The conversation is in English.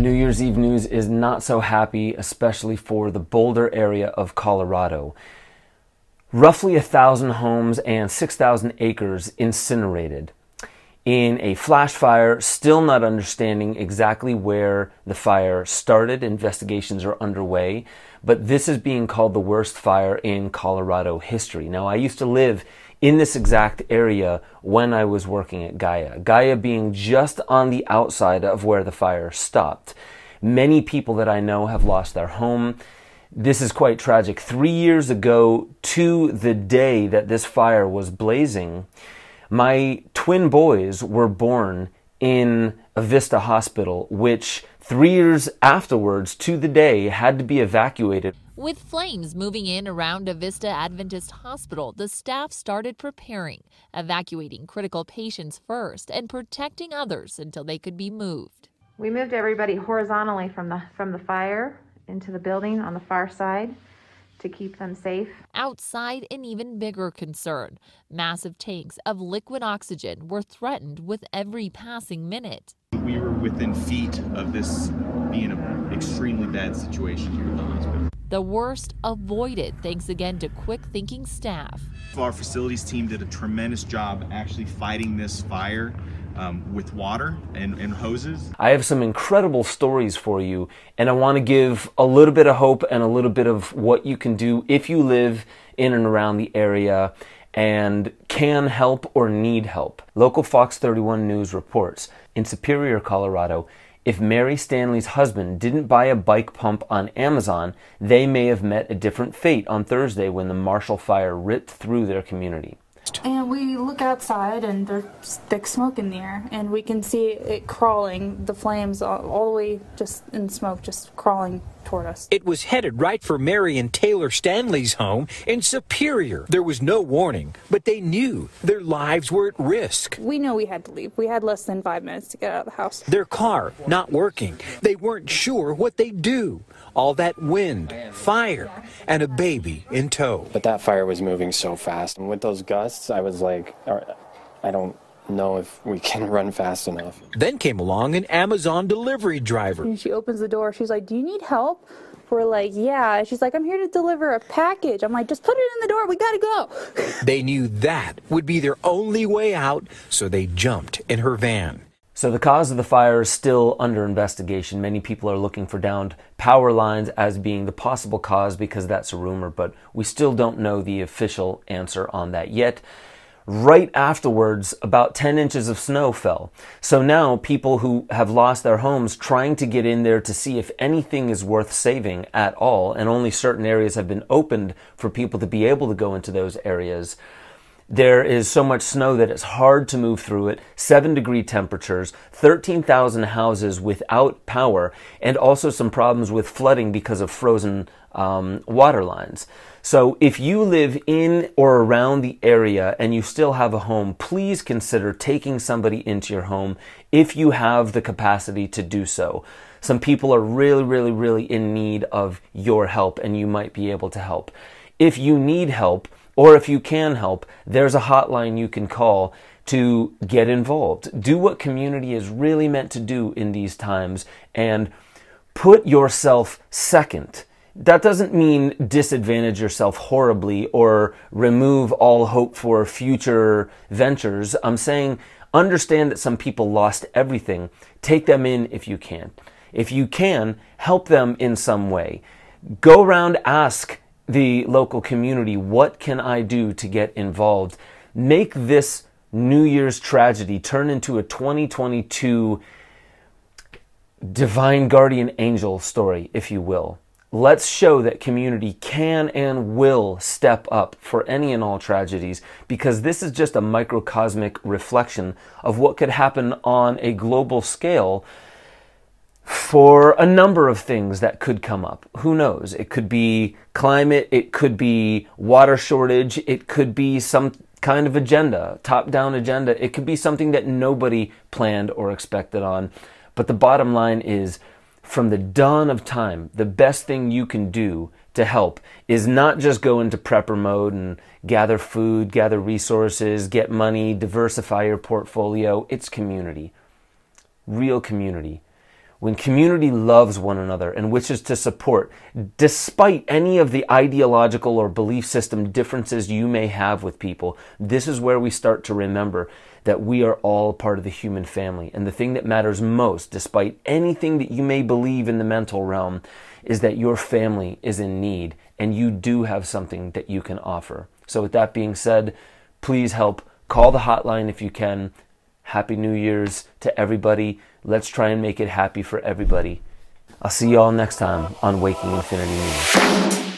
New Year's Eve news is not so happy, especially for the Boulder area of Colorado. Roughly a thousand homes and 6,000 acres incinerated in a flash fire, still not understanding exactly where the fire started. Investigations are underway, but this is being called the worst fire in Colorado history. Now, I used to live in this exact area when I was working at Gaia. Gaia being just on the outside of where the fire stopped. Many people that I know have lost their home. This is quite tragic. Three years ago to the day that this fire was blazing, my twin boys were born in Avista Hospital, which three years afterwards to the day had to be evacuated. With flames moving in around Avista Adventist Hospital, the staff started preparing, evacuating critical patients first and protecting others until they could be moved. We moved everybody horizontally from the from the fire into the building on the far side to keep them safe. Outside, an even bigger concern. Massive tanks of liquid oxygen were threatened with every passing minute. We were within feet of this being an extremely bad situation here at the hospital. The worst avoided thanks again to quick thinking staff. Our facilities team did a tremendous job actually fighting this fire um, with water and, and hoses. I have some incredible stories for you, and I want to give a little bit of hope and a little bit of what you can do if you live in and around the area and can help or need help. Local Fox 31 News reports in Superior, Colorado, if Mary Stanley's husband didn't buy a bike pump on Amazon, they may have met a different fate on Thursday when the Marshall Fire ripped through their community. And we look outside and there's thick smoke in the air, and we can see it crawling, the flames all, all, the way just in smoke, just crawling toward us. It was headed right for Mary and Taylor Stanley's home in Superior. There was no warning, but they knew their lives were at risk. We know we had to leave. We had less than five minutes to get out of the house. Their car not working. They weren't sure what they'd do all that wind, fire, and a baby in tow. But that fire was moving so fast. And with those gusts, I was like, I don't know if we can run fast enough. Then came along an Amazon delivery driver. And she opens the door. She's like, Do you need help? We're like, Yeah. She's like, I'm here to deliver a package. I'm like, Just put it in the door. We got to go. they knew that would be their only way out, so they jumped in her van. So the cause of the fire is still under investigation. Many people are looking for downed power lines as being the possible cause because that's a rumor, but we still don't know the official answer on that yet. Right afterwards, about 10 inches of snow fell. So now people who have lost their homes trying to get in there to see if anything is worth saving at all, and only certain areas have been opened for people to be able to go into those areas there is so much snow that it's hard to move through it, 7 degree temperatures, 13,000 houses without power, and also some problems with flooding because of frozen um, water lines. So if you live in or around the area and you still have a home, please consider taking somebody into your home if you have the capacity to do so. Some people are really, really, really in need of your help and you might be able to help. If you need help, or if you can help, there's a hotline you can call to get involved. Do what community is really meant to do in these times and put yourself second. That doesn't mean disadvantage yourself horribly or remove all hope for future ventures. I'm saying understand that some people lost everything. Take them in if you can. If you can, help them in some way. Go around, ask the local community. What can I do to get involved? Make this New Year's tragedy turn into a 2022 divine guardian angel story, if you will. Let's show that community can and will step up for any and all tragedies because this is just a microcosmic reflection of what could happen on a global scale for a number of things that could come up. Who knows? It could be climate, it could be water shortage, it could be some kind of agenda, top down agenda. It could be something that nobody planned or expected on. But the bottom line is from the dawn of time, the best thing you can do to help is not just go into prepper mode and gather food, gather resources, get money, diversify your portfolio. It's community. Real community when community loves one another and wishes to support, despite any of the ideological or belief system differences you may have with people, this is where we start to remember that we are all part of the human family. And the thing that matters most, despite anything that you may believe in the mental realm, is that your family is in need and you do have something that you can offer. So, with that being said, please help call the hotline if you can. Happy New Year's to everybody. Let's try and make it happy for everybody. I'll see you all next time on Waking Infinity News.